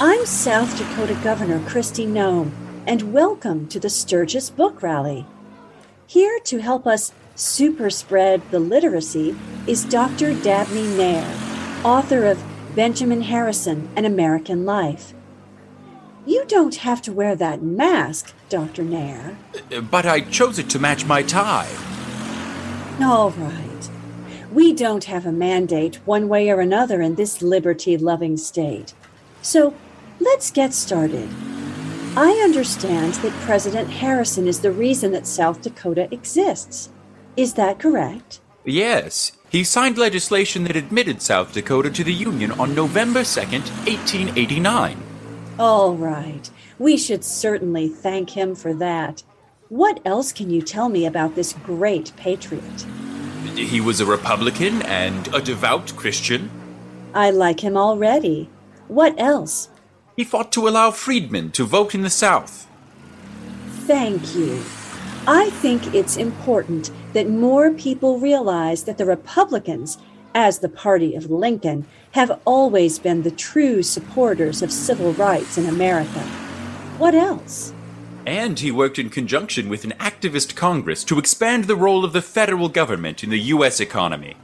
I'm South Dakota Governor Kristi Noem, and welcome to the Sturgis Book Rally. Here to help us super spread the literacy is Dr. Dabney Nair, author of Benjamin Harrison An American Life. You don't have to wear that mask, Dr. Nair. Uh, but I chose it to match my tie. All right. We don't have a mandate one way or another in this liberty loving state. So let's get started. I understand that President Harrison is the reason that South Dakota exists. Is that correct? Yes. He signed legislation that admitted South Dakota to the Union on November 2nd, 1889. All right. We should certainly thank him for that. What else can you tell me about this great patriot? He was a Republican and a devout Christian. I like him already. What else? He fought to allow freedmen to vote in the South. Thank you. I think it's important that more people realize that the Republicans, as the party of Lincoln, have always been the true supporters of civil rights in America. What else? And he worked in conjunction with an activist Congress to expand the role of the federal government in the U.S. economy.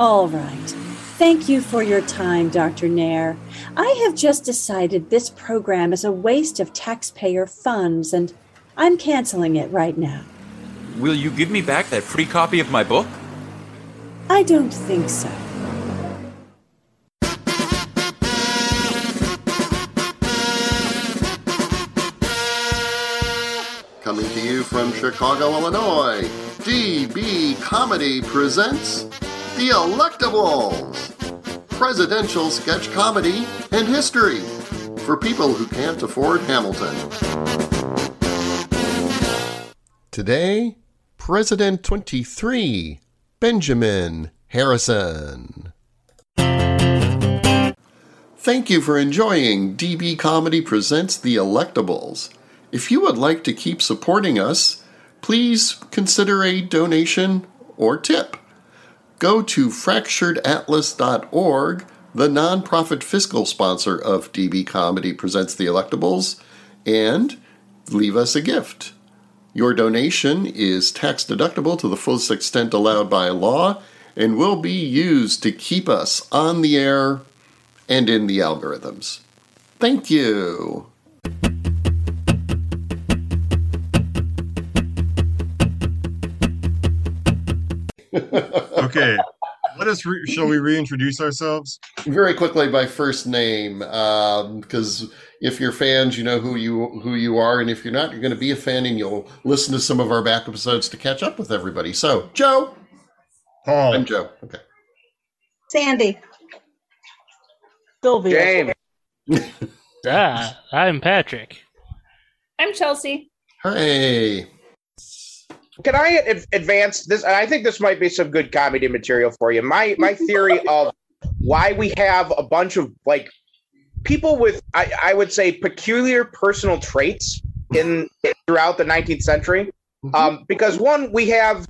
All right. Thank you for your time, Dr. Nair. I have just decided this program is a waste of taxpayer funds, and I'm canceling it right now. Will you give me back that free copy of my book? I don't think so. Coming to you from Chicago, Illinois, DB Comedy presents The Electables Presidential Sketch Comedy and History for people who can't afford Hamilton. Today, President 23, Benjamin Harrison. Thank you for enjoying DB Comedy Presents The Electables. If you would like to keep supporting us, please consider a donation or tip. Go to fracturedatlas.org, the nonprofit fiscal sponsor of DB Comedy Presents The Electables, and leave us a gift. Your donation is tax deductible to the fullest extent allowed by law and will be used to keep us on the air and in the algorithms. Thank you. Okay. Let us re- shall we reintroduce ourselves? Very quickly by first name, because um, if you're fans, you know who you who you are, and if you're not, you're going to be a fan, and you'll listen to some of our back episodes to catch up with everybody. So, Joe, Paul, I'm Joe. Okay, Sandy. Sylvia. James. ah, I'm Patrick. I'm Chelsea. Hey. Can I ad- advance this? And I think this might be some good comedy material for you. My my theory of why we have a bunch of like people with I, I would say peculiar personal traits in throughout the 19th century. Um, because one, we have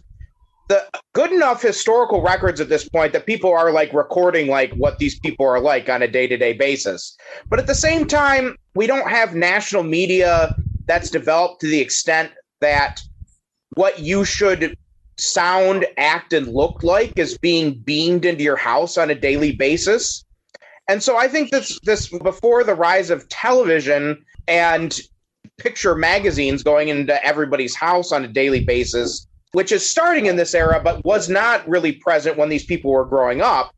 the good enough historical records at this point that people are like recording like what these people are like on a day-to-day basis. But at the same time, we don't have national media that's developed to the extent that what you should sound, act, and look like is being beamed into your house on a daily basis. And so I think this this before the rise of television and picture magazines going into everybody's house on a daily basis, which is starting in this era, but was not really present when these people were growing up,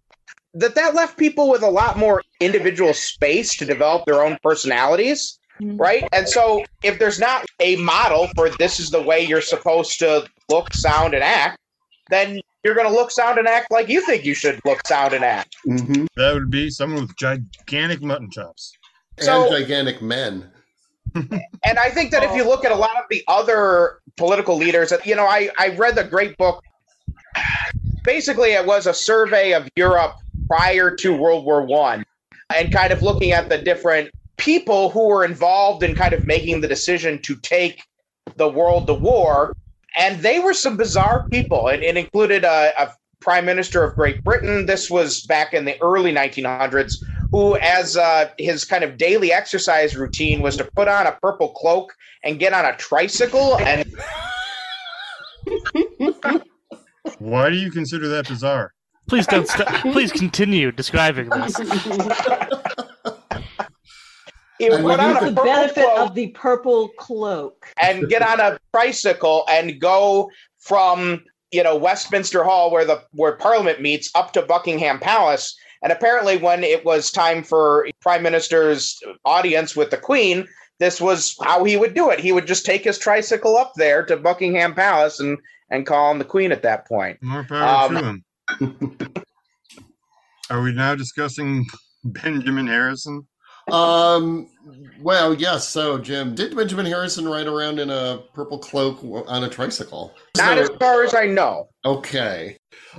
that that left people with a lot more individual space to develop their own personalities right? And so if there's not a model for this is the way you're supposed to look, sound, and act, then you're going to look, sound, and act like you think you should look, sound, and act. Mm-hmm. that would be someone with gigantic mutton chops. So- and gigantic men. And I think that if you look at a lot of the other political leaders, you know, I, I read the great book. Basically, it was a survey of Europe prior to World War One, and kind of looking at the different people who were involved in kind of making the decision to take the world to war. And they were some bizarre people. It, it included a, a prime minister of Great Britain. This was back in the early 1900s, who, as uh, his kind of daily exercise routine, was to put on a purple cloak and get on a tricycle and Why do you consider that bizarre? Please don't stop. Please continue describing this. he would And put on a the benefit cloak of the purple cloak. and get on a tricycle and go from you know Westminster Hall where the where Parliament meets up to Buckingham Palace. And apparently, when it was time for Prime Minister's audience with the Queen, this was how he would do it. He would just take his tricycle up there to Buckingham Palace and and call on the Queen at that point. More power Um, to him. Are we now discussing Benjamin Harrison? Um. Well, yes. So, Jim, did Benjamin Harrison ride around in a purple cloak on a tricycle? Not So- as far as I know. Okay.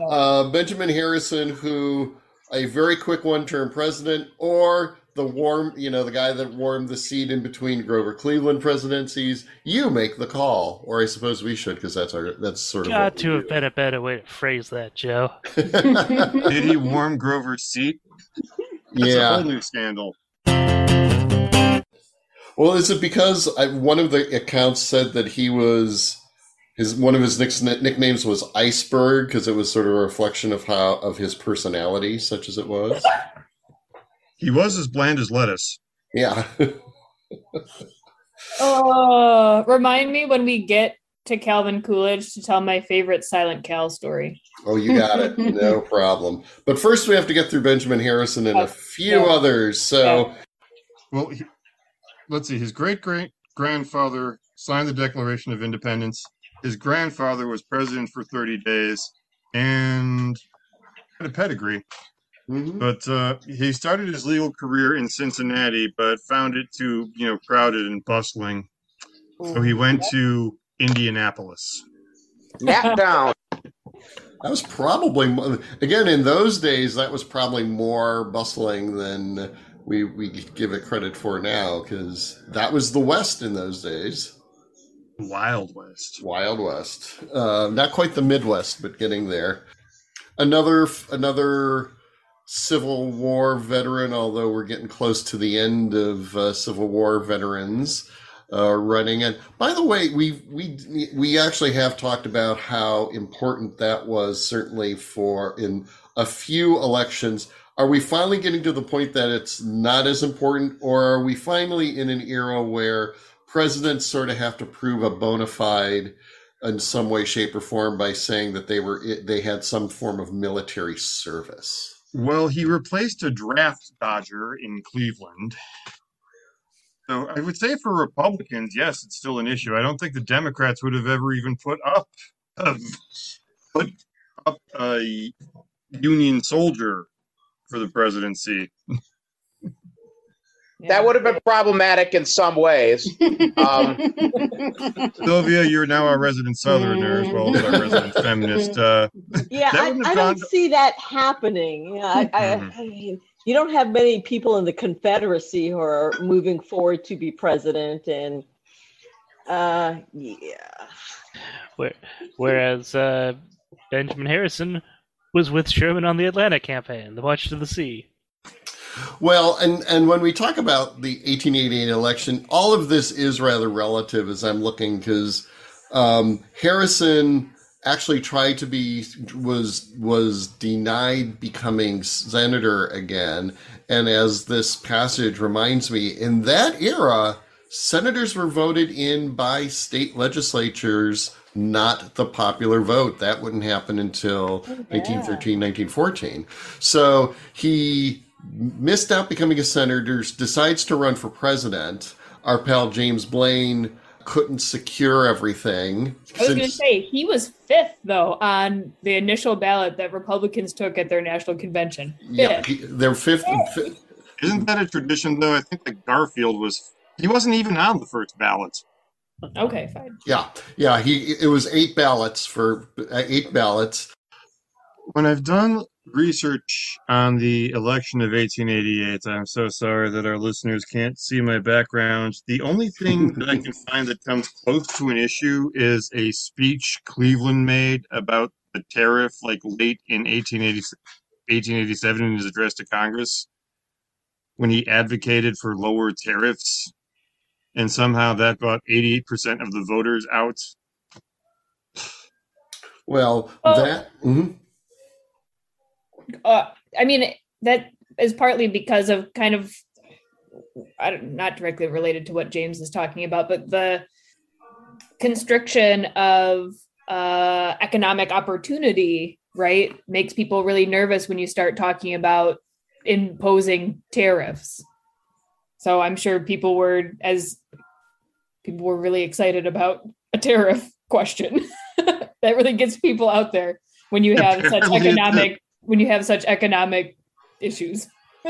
Uh, Benjamin Harrison, who a very quick one-term president, or the warm, you know, the guy that warmed the seat in between Grover Cleveland presidencies. You make the call, or I suppose we should, because that's our that's sort of Got what to we have been a better way to phrase that, Joe. Did he warm Grover's seat? That's a yeah. whole new scandal. Well, is it because I, one of the accounts said that he was his one of his nicknames was Iceberg because it was sort of a reflection of how of his personality, such as it was. He was as bland as lettuce. Yeah. Oh, remind me when we get to Calvin Coolidge to tell my favorite Silent Cal story. Oh, you got it. No problem. But first, we have to get through Benjamin Harrison and a few Yeah. others. So, Well, he, let's see. His great great grandfather signed the Declaration of Independence. His grandfather was president for 30 days and had a pedigree. mhm. But uh, he started his legal career in Cincinnati, but found it too, you know, crowded and bustling. So he went to Indianapolis. Naptown. that was probably again in those days. That was probably more bustling than we we give it credit for now because that was the West in those days. Wild West. Wild West. Uh, not quite the Midwest, but getting there. Another another Civil War veteran, although we're getting close to the end of uh, Civil War veterans uh, running. And by the way, we we we actually have talked about how important that was, certainly for in a few elections. Are we finally getting to the point that it's not as important, or are we finally in an era where presidents sort of have to prove a bona fide in some way, shape, or form by saying that they were they had some form of military service. Well, he replaced a draft dodger in Cleveland. So I would say for Republicans, yes, it's still an issue. I don't think the Democrats would have ever even put up a, put up a Union soldier for the presidency. That would have been problematic in some ways. Um, Sylvia, you're now our resident Southerner as well as our resident feminist. Uh, Yeah, I, I don't gone- see that happening. Yeah, I, I, Mhm. I mean, you don't have many people in the Confederacy who are moving forward to be president, and uh, yeah, Where, whereas uh, Benjamin Harrison was with Sherman on the Atlanta campaign, the March to the Sea. Well, and and when we talk about the 1888 election, all of this is rather relative as I'm looking because um, Harrison actually tried to be was was denied becoming senator again, and as this passage reminds me, in that era, senators were voted in by state legislatures. Not the popular vote. That wouldn't happen until 1913, 1914. So he missed out becoming a senator, decides to run for president. Our pal James Blaine couldn't secure everything. I was going to say he was fifth though on the initial ballot that Republicans took at their national convention. yeah, Fifth. he- they're fifth. fi- isn't that a tradition, though? I think that Garfield was, he wasn't even on the first ballot. Okay, fine. Yeah, yeah. He it was eight ballots for uh, eight ballots. When I've done research on the election of 1888, I'm so sorry that our listeners can't see my background. The only thing that I can find that comes close to an issue is a speech Cleveland made about the tariff, like late in 1880, 1887 in his address to Congress. when he advocated for lower tariffs, and somehow that brought 88% of the voters out. Well, Oh. that. mhm. uh, I mean, that is partly because of kind of, I don't, not directly related to what James is talking about, but the constriction of uh, economic opportunity, right, makes people really nervous when you start talking about imposing tariffs. So I'm sure people were as people were really excited about a tariff question. that really gets people out there when you have such Apparently it economic when you have such economic issues.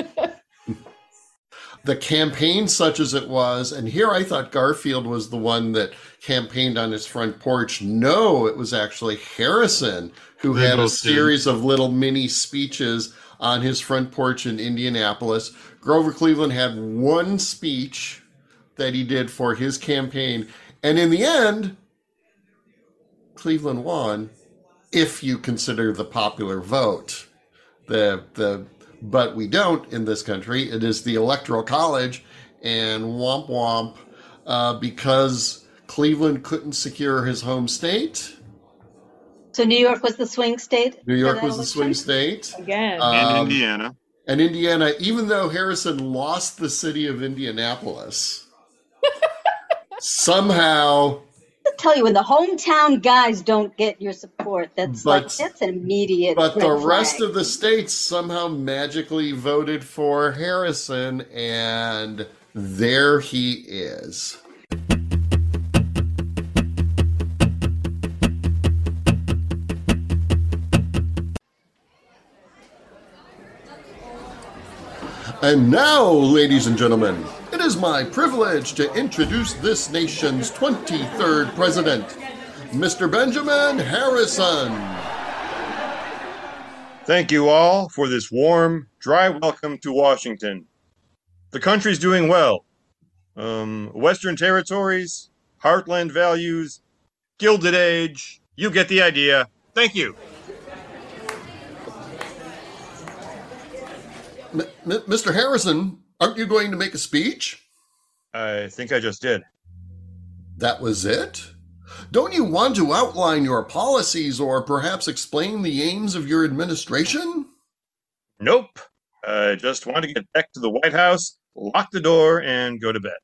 the campaign such as it was and here i thought garfield was the one that campaigned on his front porch no it was actually harrison who They had a both did. series of little mini speeches on his front porch in indianapolis grover cleveland had one speech that he did for his campaign and in the end cleveland won if you consider the popular vote the the but we don't in this country. It is the electoral college, and womp womp, uh, because Cleveland couldn't secure his home state. So New York was the swing state. New York that was the swing state, Again. Uh, And Um, Indiana. And Indiana. Even though Harrison lost the city of Indianapolis, somehow I'll tell you when the hometown guys don't get your support, that's like that's an immediate. But the red rest of the states somehow magically voted for Harrison, and there he is. And now, ladies and gentlemen, it is my privilege to introduce this nation's 23rd president, Mr. Benjamin Harrison. Thank you all for this warm, dry welcome to Washington. The country's doing well. Um, Western territories, heartland values, Gilded Age. You get the idea. Thank you. M- M- Mr. Harrison, aren't you going to make a speech? I think I just did. That was it? Don't you want to outline your policies or perhaps explain the aims of your administration? Nope. I just want to get back to the White House, lock the door, and go to bed.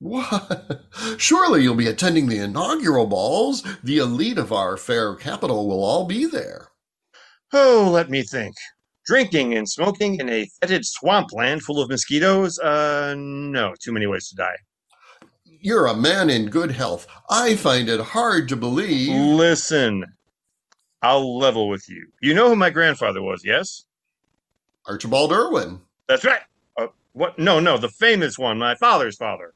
What? Surely you'll be attending the inaugural balls. The elite of our fair capital will all be there. Oh, let me think. Drinking and smoking in a fetid swampland full of mosquitoes? Uh, no, too many ways to die. You're a man in good health. I find it hard to believe. Listen, I'll level with you. You know who my grandfather was, yes? Archibald Irwin. That's right. Uh, what? No, no, the famous one, my father's father.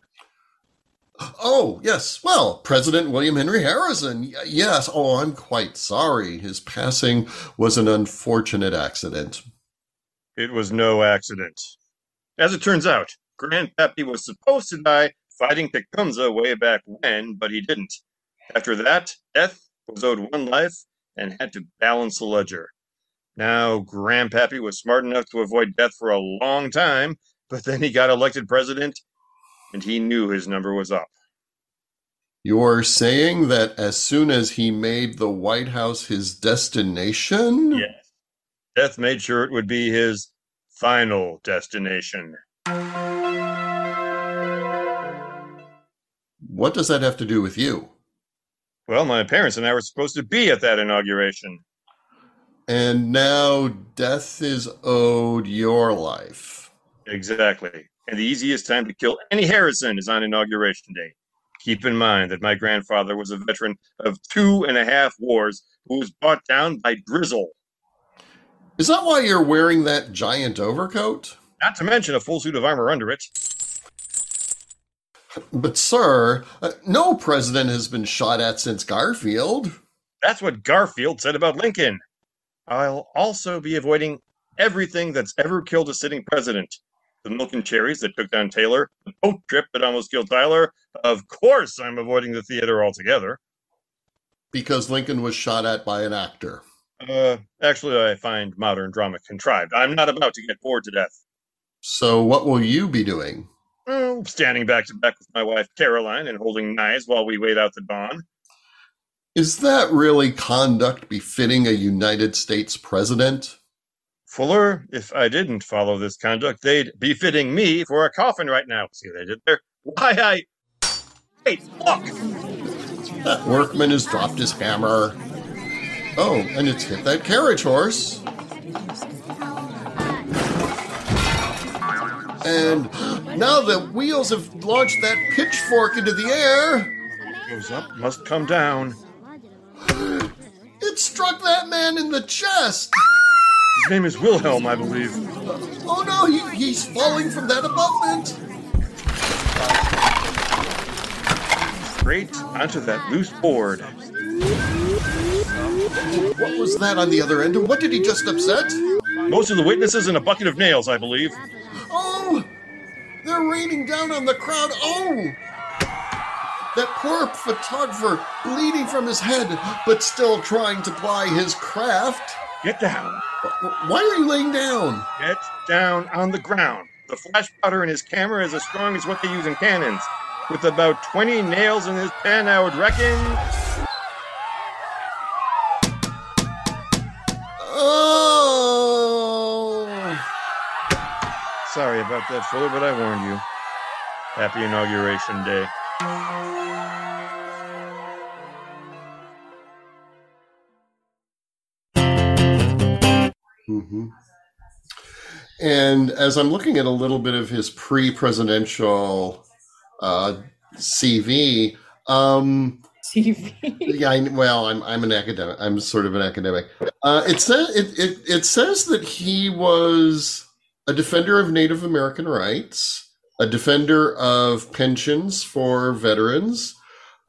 Oh, yes. Well, President William Henry Harrison. Yes. Oh, I'm quite sorry. His passing was an unfortunate accident. It was no accident. As it turns out, Grandpappy was supposed to die fighting Tecumseh way back when, but he didn't. After that, death was owed one life and had to balance the ledger. Now, Grandpappy was smart enough to avoid death for a long time, but then he got elected president, and he knew his number was up. You're saying that as soon as he made the White House his destination? Yes. Death made sure it would be his final destination. What does that have to do with you? Well, my parents and I were supposed to be at that inauguration. And now death is owed your life. Exactly. And the easiest time to kill any Harrison is on inauguration day. Keep in mind that my grandfather was a veteran of two and a half wars who was brought down by drizzle, Is that why you're wearing that giant overcoat? not to mention a full suit of armor under it. But, sir, uh, no president has been shot at since Garfield. That's what Garfield said about Lincoln. I'll also be avoiding everything that's ever killed a sitting president. The milk and cherries that took down Taylor, the boat trip that almost killed Tyler. Of course, I'm avoiding the theater altogether. Because Lincoln was shot at by an actor. Uh, actually, I find modern drama contrived. I'm not about to get bored to death. So, what will you be doing? Oh, standing back to back with my wife Caroline and holding knives while we wait out the dawn. Is that really conduct befitting a United States president? Fuller, if I didn't follow this conduct, they'd be fitting me for a coffin right now. See what I did there? Why I. Wait, look! That workman has dropped his hammer. Oh, and it's hit that carriage horse. And now the wheels have launched that pitchfork into the air. Goes up, must come down. It struck that man in the chest. His name is Wilhelm, I believe. Oh no, he, he's falling from that abutment. Straight onto that loose board. What was that on the other end? And what did he just upset? Most of the witnesses and a bucket of nails, I believe. Oh, they're raining down on the crowd. Oh, that poor photographer bleeding from his head, but still trying to ply his craft. Get down. Why are you laying down? Get down on the ground. The flash powder in his camera is as strong as what they use in cannons. With about 20 nails in his pen, I would reckon. Oh. Sorry about that, Fuller, but I warned you. Happy Inauguration Day. Hmm And as I'm looking at a little bit of his pre-presidential uh, CV, um, TV. yeah, I, well, I'm I'm an academic. I'm sort of an academic. Uh, it says it, it it says that he was a defender of Native American rights, a defender of pensions for veterans.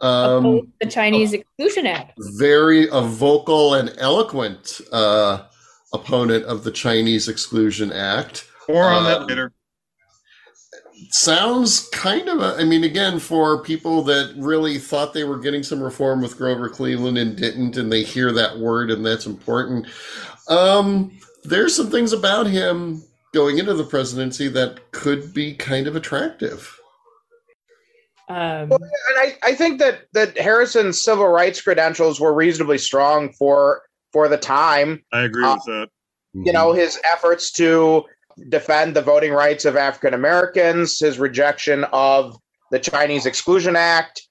Um, the Chinese Exclusion Act. very a vocal and eloquent uh, opponent of the Chinese Exclusion Act. More on Uh, that later. Sounds kind of, a, I mean, again, for people that really thought they were getting some reform with Grover Cleveland and didn't, and they hear that word and that's important. Um, there's some things about him going into the presidency that could be kind of attractive. Um, Well, and I, I think that that Harrison's civil rights credentials were reasonably strong for for the time. I agree uh, with that. You know, his efforts to defend the voting rights of African Americans, his rejection of the Chinese Exclusion Act.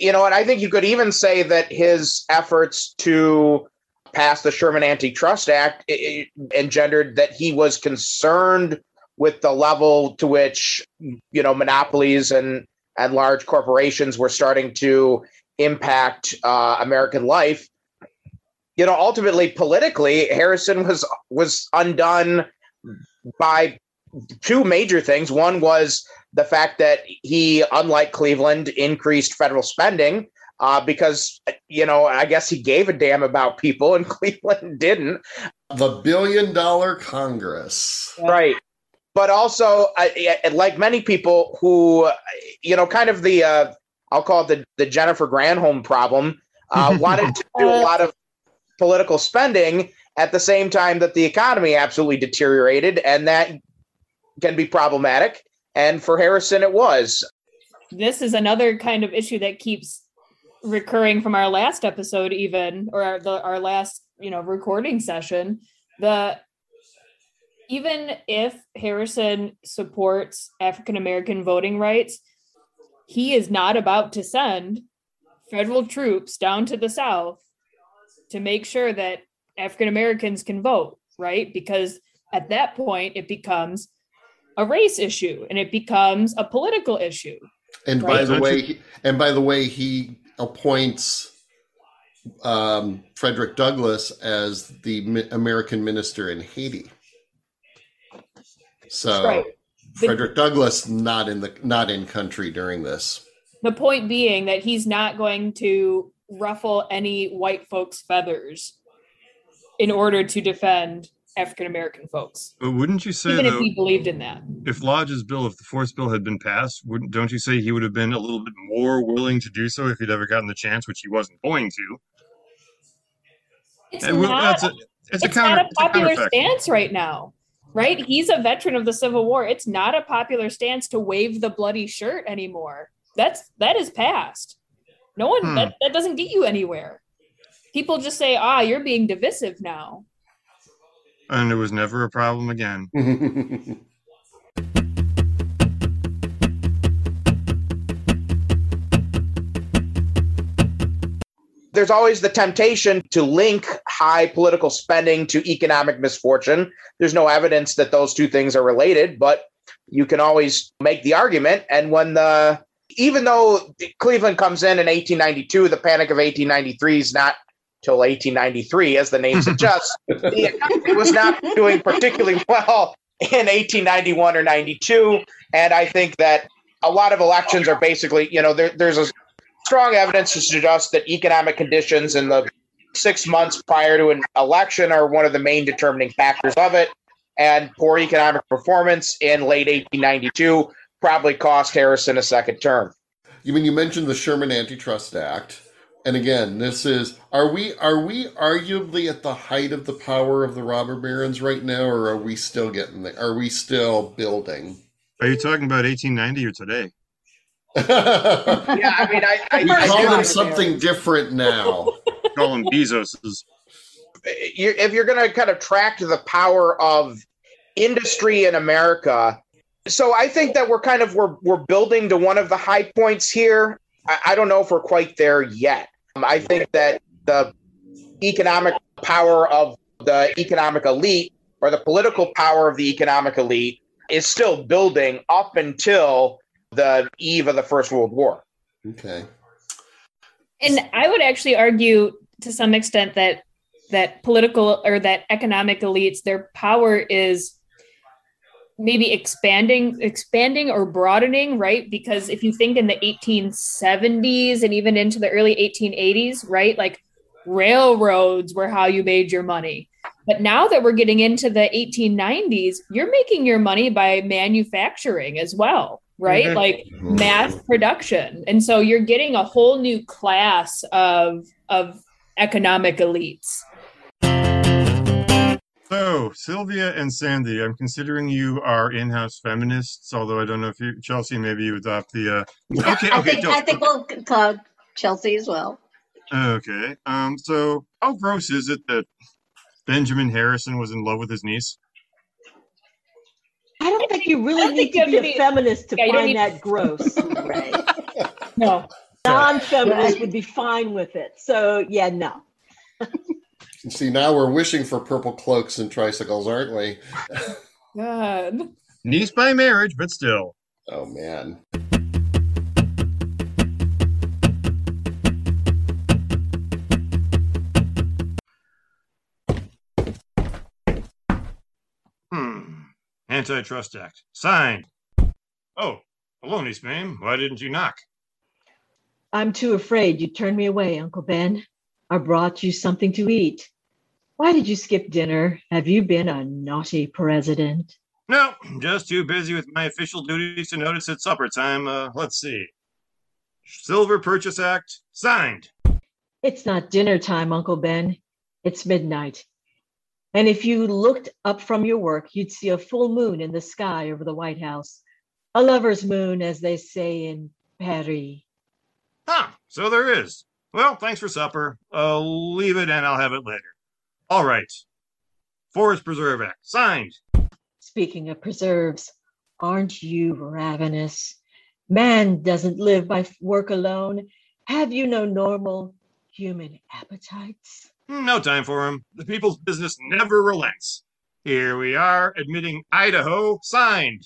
You know, and I think you could even say that his efforts to pass the Sherman Antitrust Act i- i- engendered that he was concerned with the level to which you know monopolies and and large corporations were starting to impact uh, American life. You know, ultimately, politically, Harrison was was undone by two major things. One was the fact that he, unlike Cleveland, increased federal spending uh, because you know I guess he gave a damn about people, and Cleveland didn't. The billion dollar Congress. Right. But also, I, I- like many people who, you know, kind of the, uh, I'll call it the, the Jennifer Granholm problem, uh, wanted to do a lot of political spending at the same time that the economy absolutely deteriorated. And that can be problematic. And for Harrison, it was. this is another kind of issue that keeps recurring from our last episode even or our, the, our last you know recording session the even if harrison supports african american voting rights he is not about to send federal troops down to the south to make sure that african americans can vote right because at that point it becomes a race issue and it becomes a political issue And by the way, he, and by the way, he appoints um, Frederick Douglass as the American minister in Haiti. So Right. But- Frederick Douglass not in the not in country during this. The point being that he's not going to ruffle any white folks' feathers in order to defend African American folks, But wouldn't you say even if though, he believed in that. if Lodge's bill, if the Force bill had been passed, wouldn't don't you say he would have been a little bit more willing to do so if he'd ever gotten the chance, which he wasn't going to? It's And not, a, it's, it's a counter, not a popular counterfactual. stance right now. right? He's a veteran of the Civil War. It's not a popular stance to wave the bloody shirt anymore. That's that is past. No one Hmm. that, that doesn't get you anywhere. People just say, ah, you're being divisive now. And it was never a problem again. there's always the temptation to link high political spending to economic misfortune. There's no evidence that those two things are related, but you can always make the argument. And when the even though Cleveland comes in in 1892, the Panic of 1893 is not till 1893, as the name suggests. the economy was not doing particularly well in 1891 or 92, and I think that a lot of elections are basically, you know, there, there's a strong evidence to suggest that economic conditions in the six months prior to an election are one of the main determining factors of it. And poor economic performance in late 1892 probably cost Harrison a second term. You mean you mentioned the Sherman Antitrust Act, and again, this is are we are we arguably at the height of the power of the robber barons right now, or are we still getting there? Are we still building? Are you talking about 1890 or today? Yeah, I mean, I, I, we I call them something different now. Call him Bezos's. you- if you're going to kind of track the power of industry in America, so I think that we're kind of we're we're building to one of the high points here. I, I don't know if we're quite there yet. Um, I think that the economic power of the economic elite or the political power of the economic elite is still building up until the eve of the First World War. Okay. And I would actually argue to some extent that that political or that economic elites, their power is maybe expanding, expanding or broadening, right? Because if you think in the 1870s and even into the early 1880s, right, like railroads were how you made your money. But now that we're getting into the 1890s, you're making your money by manufacturing as well, right? Mhm. Like mass production. And so you're getting a whole new class of of economic elites. So, Sylvia and Sandy, I'm considering you are in-house feminists. Although I don't know if you, Chelsea, maybe you adopt the. Uh, okay, I okay, think don't- I think we'll call Chelsea as well. okay. Um. So, how gross is it that Benjamin Harrison was in love with his niece? I don't think you really need to be a feminist to Yeah, find need- that gross. Right. No. Non-feminist would be fine with it. So yeah, no. See, now we're wishing for purple cloaks and tricycles, aren't we? God. Niece by marriage, but still. Oh man. Hmm. Antitrust Act. Signed. Oh, hello, niece Mame. Why didn't you knock? I'm too afraid you turned me away, Uncle Ben. I brought you something to eat. Why did you skip dinner? Have you been a naughty president? No, just too busy with my official duties to notice it's supper time. Uh, let's see. Silver Purchase Act. Signed. It's not dinner time, Uncle Ben. It's midnight. And if you looked up from your work, you'd see a full moon in the sky over the White House. A lover's moon, as they say in Paris. Huh, so there is. Well, thanks for supper. I'll leave it and I'll have it later. All right. Forest Preserve Act. Signed. Speaking of preserves, aren't you ravenous? Man doesn't live by work alone. Have you no normal human appetites? No time for him. The people's business never relents. Here we are, admitting Idaho. Signed.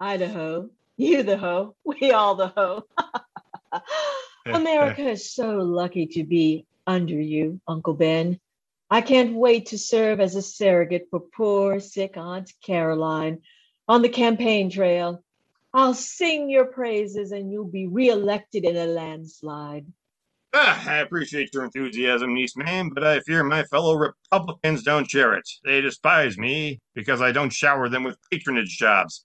Idaho, you the hoe, we all the hoe. America is so lucky to be under you, Uncle Ben. I can't wait to serve as a surrogate for poor, sick Aunt Caroline on the campaign trail. I'll sing your praises and you'll be reelected in a landslide. Ah, I appreciate your enthusiasm, niece Mame, but I fear my fellow Republicans don't share it. They despise me because I don't shower them with patronage jobs.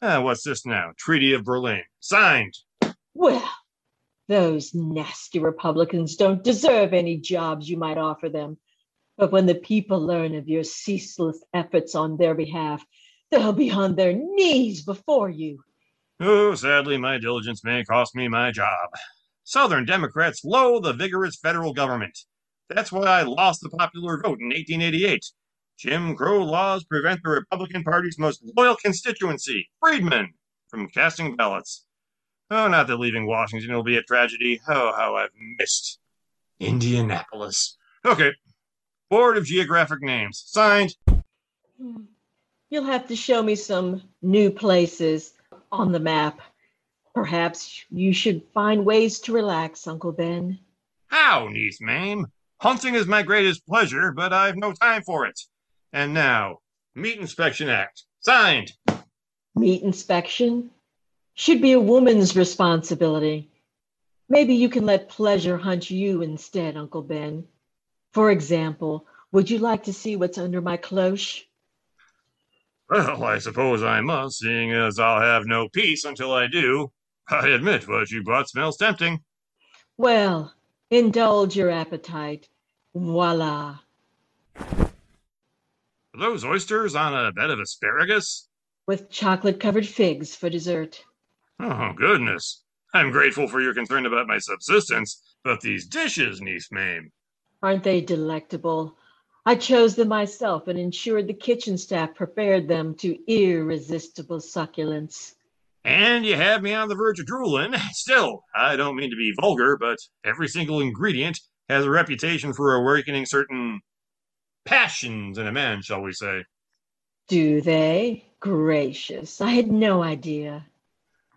Ah, what's this now? Treaty of Berlin. Signed. Well, those nasty Republicans don't deserve any jobs you might offer them. But when the people learn of your ceaseless efforts on their behalf, they'll be on their knees before you. Oh, sadly, my diligence may cost me my job. Southern Democrats loathe a vigorous federal government. That's why I lost the popular vote in 1888. Jim Crow laws prevent the Republican Party's most loyal constituency, freedmen, from casting ballots. Oh, not that leaving Washington will be a tragedy. Oh, how I've missed Indianapolis. Okay. Board of Geographic Names. Signed. You'll have to show me some new places on the map. Perhaps you should find ways to relax, Uncle Ben. How, niece Mame? Hunting is my greatest pleasure, but I've no time for it. And now, Meat Inspection Act. Signed. Meat inspection should be a woman's responsibility. Maybe you can let pleasure hunt you instead, Uncle Ben. For example, would you like to see what's under my cloche? Well, I suppose I must, seeing as I'll have no peace until I do. I admit what you brought smells tempting. Well, indulge your appetite. Voila. Are those oysters on a bed of asparagus? With chocolate covered figs for dessert. Oh, goodness. I'm grateful for your concern about my subsistence, but these dishes, niece Mame. Aren't they delectable? I chose them myself and ensured the kitchen staff prepared them to irresistible succulence. And you have me on the verge of drooling. Still, I don't mean to be vulgar, but every single ingredient has a reputation for awakening certain passions in a man, shall we say. Do they? Gracious, I had no idea.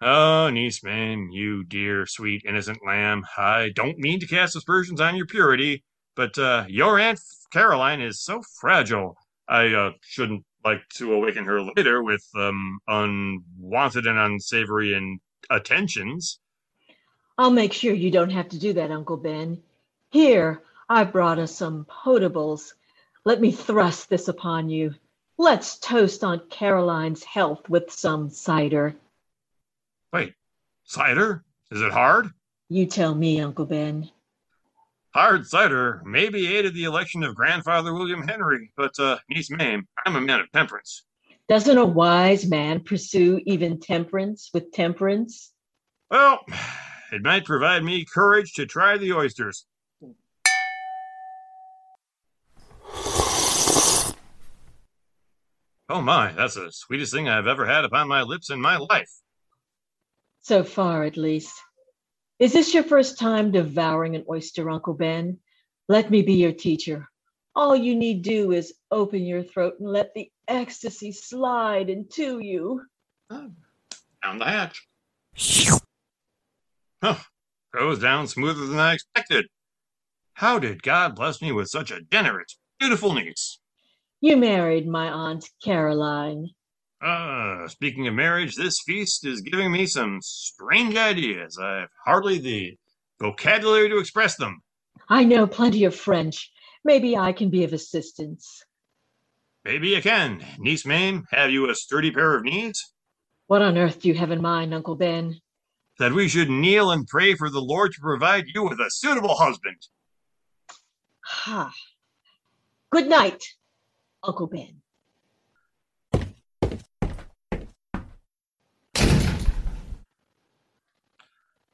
Oh, niece Mame, you dear, sweet, innocent lamb. I don't mean to cast aspersions on your purity, but uh, your Aunt Caroline is so fragile. I uh, shouldn't like to awaken her later with um, unwanted and unsavory and attentions. I'll make sure you don't have to do that, Uncle Ben. Here, I've brought us some potables. Let me thrust this upon you. Let's toast Aunt Caroline's health with some cider. Wait, cider? Is it hard? You tell me, Uncle Ben. Hard cider maybe aided the election of grandfather William Henry, but uh, niece Mame, I'm a man of temperance. Doesn't a wise man pursue even temperance with temperance? Well, it might provide me courage to try the oysters. Oh my, that's the sweetest thing I've ever had upon my lips in my life. So far, at least. Is this your first time devouring an oyster, Uncle Ben? Let me be your teacher. All you need do is open your throat and let the ecstasy slide into you. Down the hatch. Huh, goes down smoother than I expected. How did God bless me with such a generous, beautiful niece? You married my Aunt Caroline. Ah, speaking of marriage, this feast is giving me some strange ideas. I've hardly the vocabulary to express them. I know plenty of French. Maybe I can be of assistance. Maybe you can. Niece Mame, have you a sturdy pair of knees? What on earth do you have in mind, Uncle Ben? That we should kneel and pray for the Lord to provide you with a suitable husband. Ha. Good night, Uncle Ben.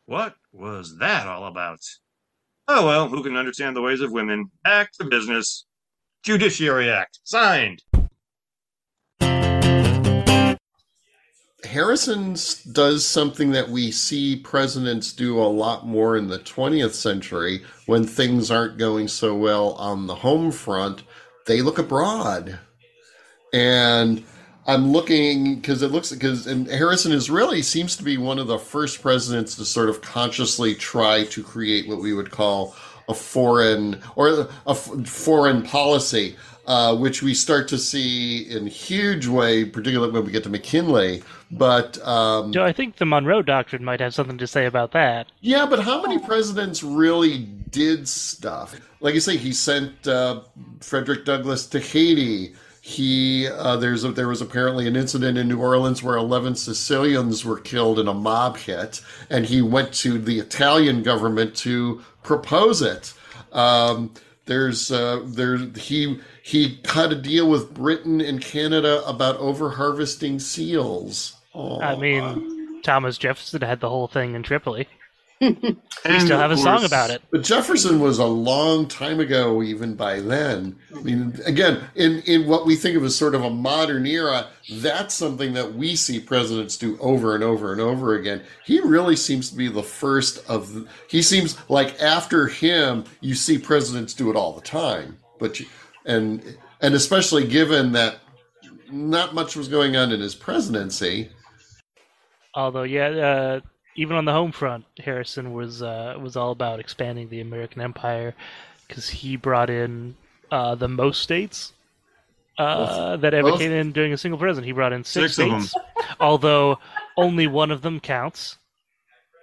What was that all about? Oh well, who can understand the ways of women? Back to business. Judiciary Act. Signed. Harrison does something that we see presidents do a lot more in the 20th century when things aren't going so well on the home front. They look abroad. And I'm looking because it looks because and Harrison is really seems to be one of the first presidents to sort of consciously try to create what we would call a foreign or a foreign policy, uh, which we start to see in huge way, particularly when we get to McKinley. But um, I think the Monroe Doctrine might have something to say about that. yeah, but how many presidents really did stuff? Like you say, he sent uh, Frederick Douglass to Haiti. He uh, there's a, there was apparently an incident in New Orleans where 11 Sicilians were killed in a mob hit, and he went to the Italian government to propose it. Um, There's uh, there he he cut a deal with Britain and Canada about over harvesting seals. I mean, Thomas Jefferson had the whole thing in Tripoli. We still have a of song about it. But Jefferson was a long time ago, even by then. I mean, again, in, in what we think of as sort of a modern era, that's something that we see presidents do over and over and over again. He really seems to be the first of. The, he seems like after him, you see presidents do it all the time. But you, and and especially given that not much was going on in his presidency. Although, yeah, uh, even on the home front, Harrison was uh, was all about expanding the American empire because he brought in uh, the most states uh, that ever Both? came in during a single president. He brought in six, Six states, although only one of them counts.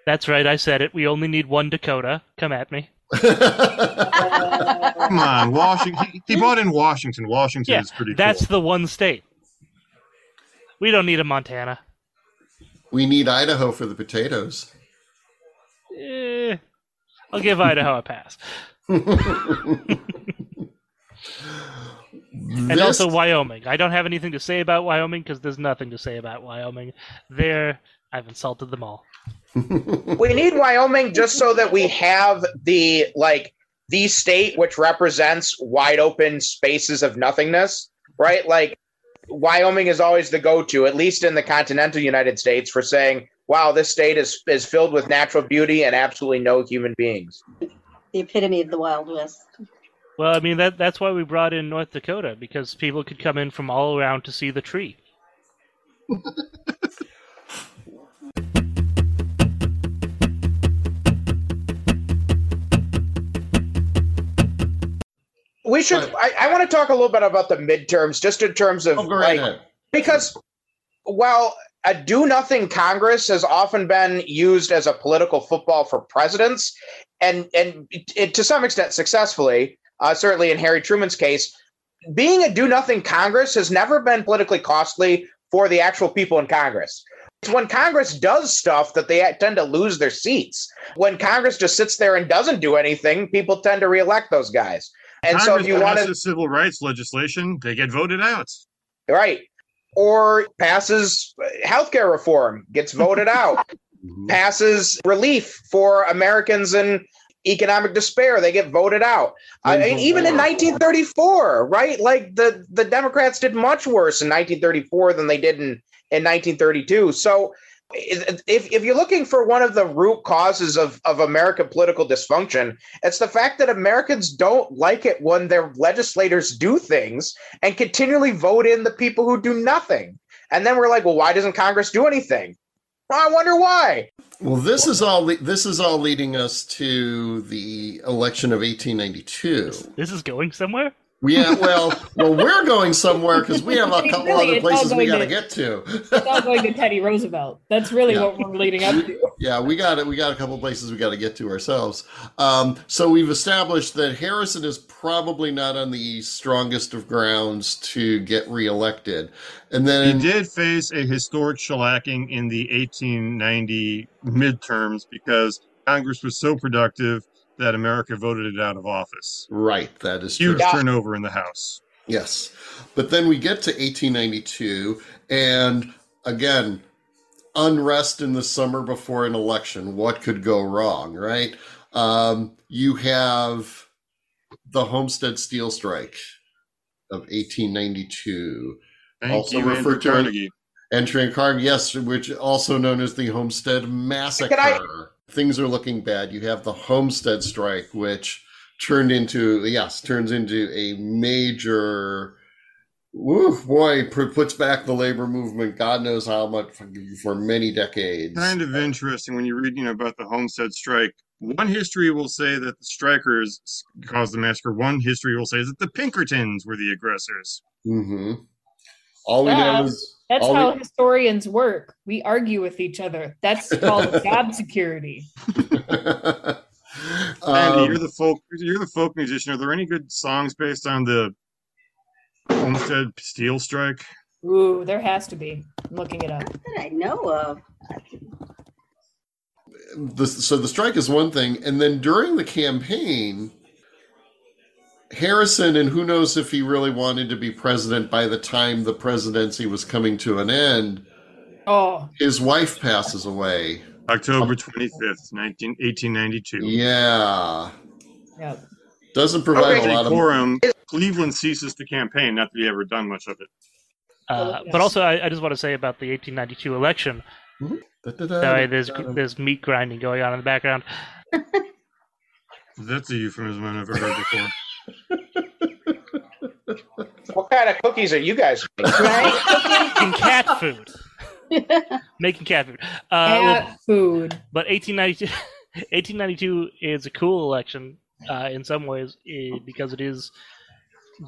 That's right, I said it. We only need one Dakota. Come at me. Come on, Washington. He, he brought in Washington. Washington Yeah, is pretty that's cool. the one state. We don't need a Montana. We need Idaho for the potatoes. Eh, I'll give Idaho a pass. And This- also Wyoming. I don't have anything to say about Wyoming because there's nothing to say about Wyoming. There, I've insulted them all. we need Wyoming just so that we have the like the state which represents wide open spaces of nothingness, right? Like Wyoming is always the go-to, at least in the continental United States, for saying, "Wow, this state is is filled with natural beauty and absolutely no human beings." The epitome of the Wild West. Well, I mean that that's why we brought in North Dakota because people could come in from all around to see the tree. We should. I, I want to talk a little bit about the midterms, just in terms of Oh, like, ahead. because while a do nothing Congress has often been used as a political football for presidents, and and it, to some extent successfully, uh, certainly in Harry Truman's case, being a do nothing Congress has never been politically costly for the actual people in Congress. It's when Congress does stuff that they tend to lose their seats. When Congress just sits there and doesn't do anything, people tend to reelect those guys. And so, if you want to civil rights legislation, they get voted out. Right. Or passes uh, healthcare reform, gets voted out, passes relief for Americans in economic despair, they get voted out. Uh, I mean, even in 1934, right? Like the, the Democrats did much worse in 1934 than they did in, in 1932. So if, if you're looking for one of the root causes of, of American political dysfunction, it's the fact that Americans don't like it when their legislators do things and continually vote in the people who do nothing. And then we're like, well, why doesn't Congress do anything? Well, I wonder why. Well, this is all. le- This is all leading us to the election of 1892. This is going somewhere. Yeah, well, well, we're going somewhere because we have a Really, couple other places we got to to- get to. It's all going to Teddy Roosevelt. That's really Yeah. what we're leading up to. Yeah, we got it. We got a couple places we got to get to ourselves. Um, so we've established that Harrison is probably not on the strongest of grounds to get reelected, and then He did face a historic shellacking in the 1890 midterms because Congress was so productive that America voted it out of office. right, that is Huge true. turnover in the House. Yes. But then we get to 1892, and again, unrest in the summer before an election. What could go wrong, right? Um, you have the Homestead Steel Strike of 1892, Thank Also you, referred Andrew to- Carnegie. entry in Carnegie, yes, which also known as the Homestead Massacre. Can I- Things are looking bad. You have the Homestead Strike, which turned into yes, turns into a major. Woo, boy, p- puts back the labor movement. God knows how much for, for many decades. Kind of interesting when you read, you know, about the Homestead Strike. One history will say that the strikers caused the massacre. One history will say that the Pinkertons were the aggressors. hmm All we Yeah. know is That's all how we- historians work. We argue with each other. That's called job security. Andy, Um, you're the folk. You're the folk musician. Are there any good songs based on the Homestead Steel Strike? Ooh, there has to be. I'm looking it up. That I know of. the, so the strike is one thing, and then during the campaign, Harrison, and who knows if he really wanted to be president by the time the presidency was coming to an end, Oh, his wife passes away. October 25th, 19, 1892. Yeah. yeah. Doesn't provide Okay, a lot of. For him, Cleveland ceases to campaign. Not that he ever done much of it. Uh. But also, I, I just want to say about the 1892 election. Da-da-da, Sorry, there's there's meat grinding going on in the background. That's a euphemism I've never heard before. What kind of cookies are you guys making? Right? Making cat food. Making cat food. Uh, well, Cat food. but 1892, 1892 is a cool election uh, in some ways eh, because it is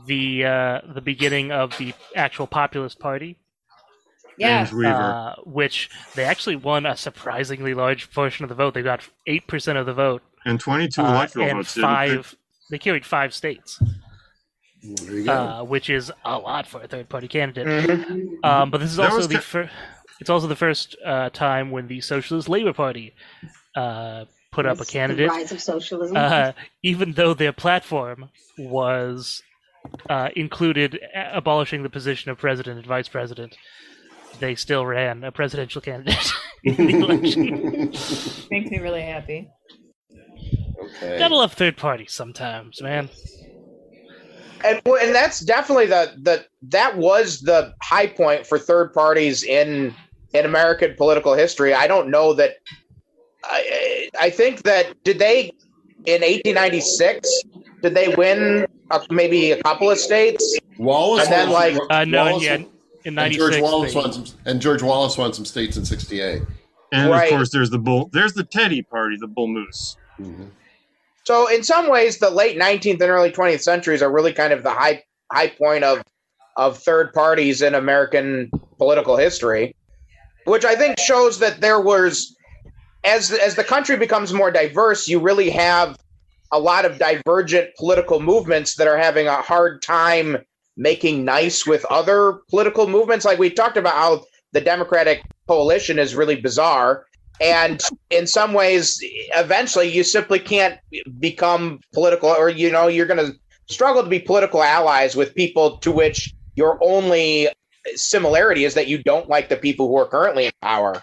the uh, the beginning of the actual populist party, Yeah. James Weaver. uh, which they actually won a surprisingly large portion of the vote. They got eight percent of the vote and 22 uh, electoral and votes. didn't five. They carried five states, There you go. uh, which is a lot for a third party candidate. Mhm. Um, but this is also the ki- fir- it's also the first uh, time when the Socialist Labor Party uh, put up a It's the candidate, rise of socialism. uh, even though their platform was uh, included abolishing the position of president and vice president. They still ran a presidential candidate in the election. Makes me really happy. Okay. Gotta love third parties sometimes, man. and and that's definitely the the that was the high point for third parties in in American political history. I don't know that. I I think that did they in 1896 did they win uh, maybe a couple of states? Wallace And then, won like- Uh, no, Wallace yeah, won- in and George Wallace won some, and George Wallace won some states in '68. And Right. of course, there's the bull. There's the Teddy Party, the Bull Moose. So in some ways, the late 19th and early 20th centuries are really kind of the high high point of of third parties in American political history, which I think shows that there was as as the country becomes more diverse, you really have a lot of divergent political movements that are having a hard time making nice with other political movements. Like we talked about how the Democratic coalition is really bizarre. And in some ways, eventually you simply can't become political, or, you know, you're going to struggle to be political allies with people to which your only similarity is that you don't like the people who are currently in power.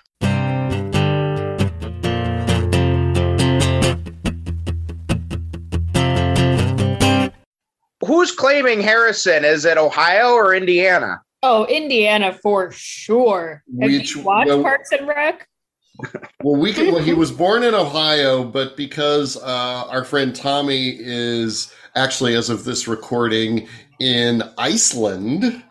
Who's claiming Harrison? Is it Ohio or Indiana? Oh, Indiana for sure. Have Which- you watched well- Parks and Rec? Well, we can, well, he was born in Ohio, but because uh, our friend Tommy is actually, as of this recording, in Iceland,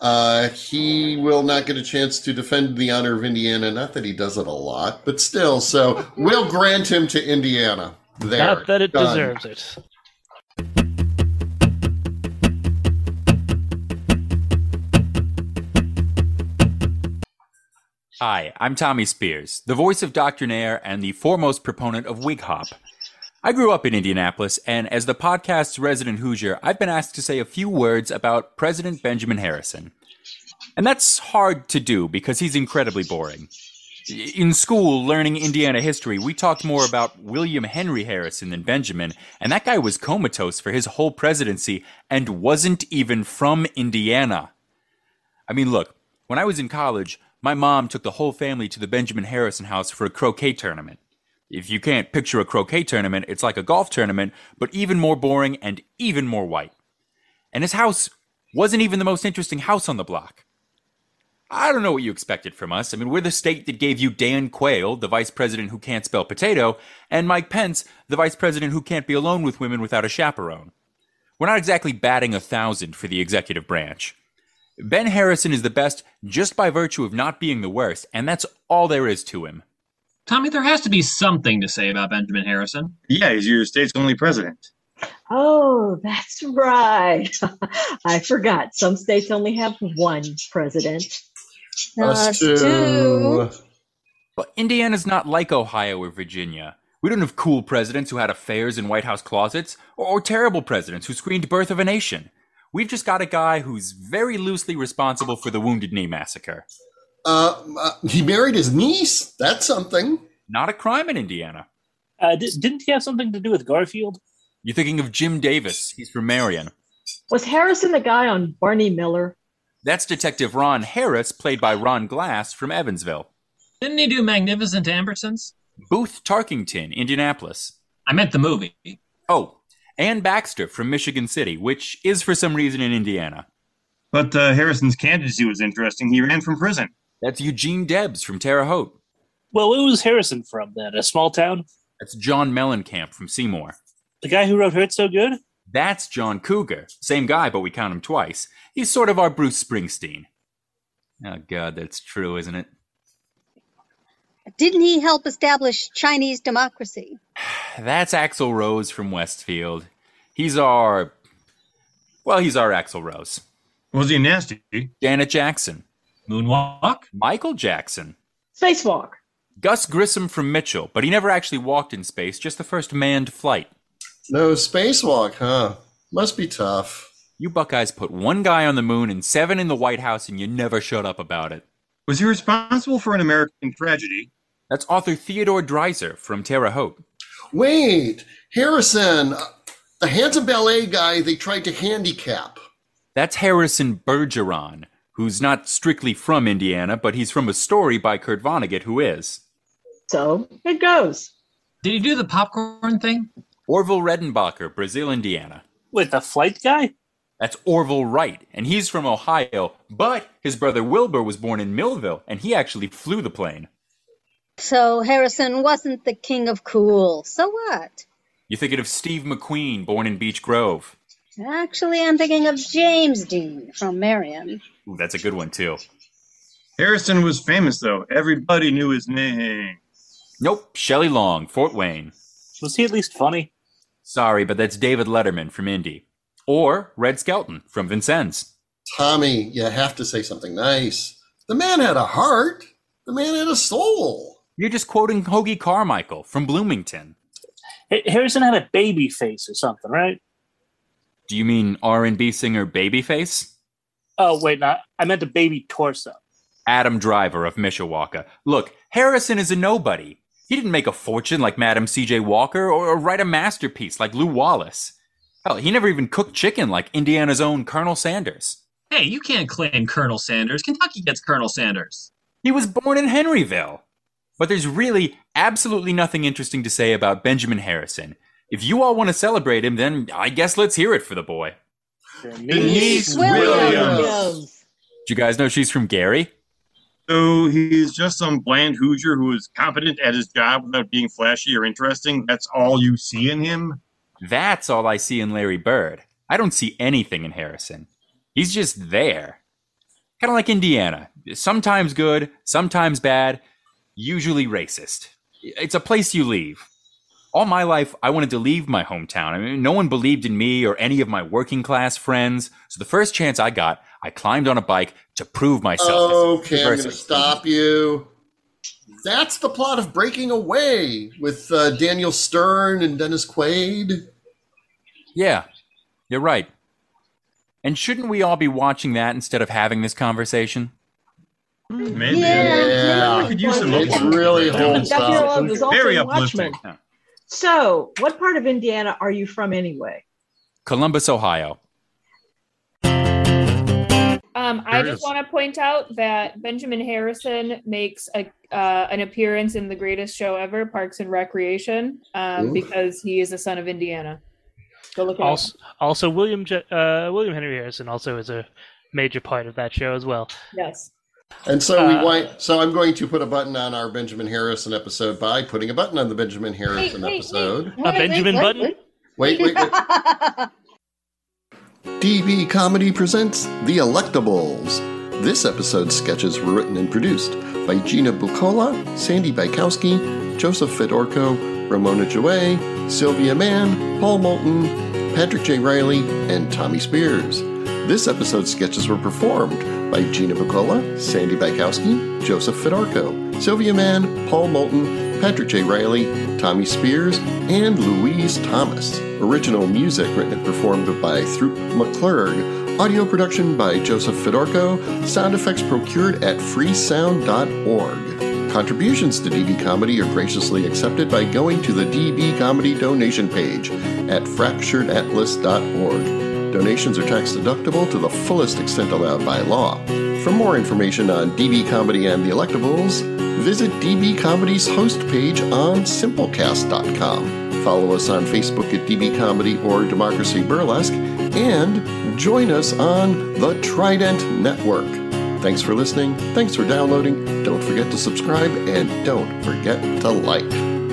uh, he will not get a chance to defend the honor of Indiana. Not that he does it a lot, but still. So we'll grant him to Indiana. There, Not that it Done. deserves it. Hi, I'm Tommy Spears, the voice of Dr. Nair and the foremost proponent of wig hop. I grew up in Indianapolis, and as the podcast's resident Hoosier, I've been asked to say a few words about President Benjamin Harrison. And that's hard to do because he's incredibly boring. In school, learning Indiana history, we talked more about William Henry Harrison than Benjamin, and that guy was comatose for his whole presidency and wasn't even from Indiana. I mean, look, when I was in college, my mom took the whole family to the Benjamin Harrison house for a croquet tournament. If you can't picture a croquet tournament, it's like a golf tournament, but even more boring and even more white. And his house wasn't even the most interesting house on the block. I don't know what you expected from us. I mean, we're the state that gave you Dan Quayle, the vice president who can't spell potato, and Mike Pence, the vice president who can't be alone with women without a chaperone. We're not exactly batting a thousand for the executive branch. Ben Harrison is the best just by virtue of not being the worst, and that's all there is to him. Tommy, there has to be something to say about Benjamin Harrison. Yeah, he's your state's only president. Oh, that's right. I forgot. Some states only have one president. Us too. But Indiana's not like Ohio or Virginia. We don't have cool presidents who had affairs in White House closets, or, or terrible presidents who screened Birth of a Nation. We've just got a guy who's very loosely responsible for the Wounded Knee Massacre. Uh, uh, he married his niece. That's something. Not a crime in Indiana. Uh, di- didn't he have something to do with Garfield? You're thinking of Jim Davis. He's from Marion. Was Harrison the guy on Barney Miller? That's Detective Ron Harris, played by Ron Glass from Evansville. Didn't he do Magnificent Ambersons? Booth Tarkington, Indianapolis. I meant the movie. Oh, Anne Baxter from Michigan City, which is for some reason in Indiana. But uh, Harrison's candidacy was interesting. He ran from prison. That's Eugene Debs from Terre Haute. Well, where was Harrison from then? A small town? That's John Mellencamp from Seymour. The guy who wrote Hurt So Good? That's John Cougar. Same guy, but we count him twice. He's sort of our Bruce Springsteen. Oh, God, that's true, isn't it? Didn't he help establish Chinese democracy? That's Axl Rose from Westfield. He's our. Well, he's our Axl Rose. Was he nasty? Janet Jackson. Moonwalk? Michael Jackson. Spacewalk. Gus Grissom from Mitchell, but he never actually walked in space, just the first manned flight. No spacewalk, huh? Must be tough. You Buckeyes put one guy on the moon and seven in the White House, and you never shut up about it. Was he responsible for an American tragedy? That's author Theodore Dreiser from Terre Haute. Wait, Harrison, the handsome ballet guy they tried to handicap. That's Harrison Bergeron, who's not strictly from Indiana, but he's from a story by Kurt Vonnegut who is. So it goes. Did he do the popcorn thing? Orville Redenbacher, Brazil, Indiana. With the flight guy? That's Orville Wright, and he's from Ohio, but his brother Wilbur was born in Millville, and he actually flew the plane. So Harrison wasn't the king of cool. So what? You're thinking of Steve McQueen, born in Beech Grove. Actually, I'm thinking of James Dean from Marion. Ooh, that's a good one, too. Harrison was famous, though. Everybody knew his name. Nope, Shelley Long, Fort Wayne. Was he at least funny? Sorry, but that's David Letterman from Indy. Or Red Skelton from Vincennes. Tommy, you have to say something nice. The man had a heart. The man had a soul. You're just quoting Hoagy Carmichael from Bloomington. Harrison had a baby face or something, right? Do you mean R&B singer Babyface? Oh, wait, not. I meant a baby torso. Adam Driver of Mishawaka. Look, Harrison is a nobody. He didn't make a fortune like Madam C.J. Walker or, or write a masterpiece like Lew Wallace. Hell, he never even cooked chicken like Indiana's own Colonel Sanders. Hey, you can't claim Colonel Sanders. Kentucky gets Colonel Sanders. He was born in Henryville. But there's really absolutely nothing interesting to say about Benjamin Harrison. If you all want to celebrate him, then I guess let's hear it for the boy. Deniece Williams. Williams. Do you guys know she's from Gary? So he's just some bland Hoosier who is competent at his job without being flashy or interesting. That's all you see in him. That's all I see in Larry Bird. I don't see anything in Harrison. He's just there. Kind of like Indiana. Sometimes good, sometimes bad, usually racist. It's a place you leave. All my life, I wanted to leave my hometown. I mean, no one believed in me or any of my working class friends. So the first chance I got, I climbed on a bike to prove myself. Okay, I'm going to stop you. That's the plot of Breaking Away with uh, Daniel Stern and Dennis Quaid. Yeah, you're right. And shouldn't we all be watching that instead of having this conversation? Maybe. Yeah, I could use some it uplifting really right now. holds up. Love was also Very in uplifting. Watchmen. So, what part of Indiana are you from anyway? Columbus, Ohio. Um, I just want to point out that Benjamin Harrison makes a uh, an appearance in the greatest show ever, Parks and Recreation, um, because he is a son of Indiana. Go look it up. Also, also William Je- uh, William Henry Harrison also is a major part of that show as well. Yes. And so we Uh, want. So I'm going to put a button on our Benjamin Harrison episode by putting a button on the Benjamin Harrison wait, episode. Wait, wait, Benjamin wait, button? Wait, wait, wait. DB Comedy presents The Electables. This episode's sketches were written and produced by Gina Bucola, Sandy Bykowski, Joseph Fedorko, Ramona Joy, Sylvia Mann, Paul Moulton, Patrick J. Riley, and Tommy Spears. This episode's sketches were performed by Gina Bucola, Sandy Bykowski, Joseph Fedorko, Sylvia Mann, Paul Moulton, Patrick J. Riley, Tommy Spears, and Louise Thomas. Original music written and performed by Throop McClurg. Audio production by Joseph Fedorko. Sound effects procured at freesound.org. Contributions to DB Comedy are graciously accepted by going to the DB Comedy donation page at fracturedatlas.org. Donations are tax deductible to the fullest extent allowed by law. For more information on DB Comedy and the Electables, visit DB Comedy's host page on simplecast.com. Follow us on Facebook at DB Comedy or Democracy Burlesque, and join us on the Trident Network. Thanks for listening. Thanks for downloading. Don't forget to subscribe and don't forget to like.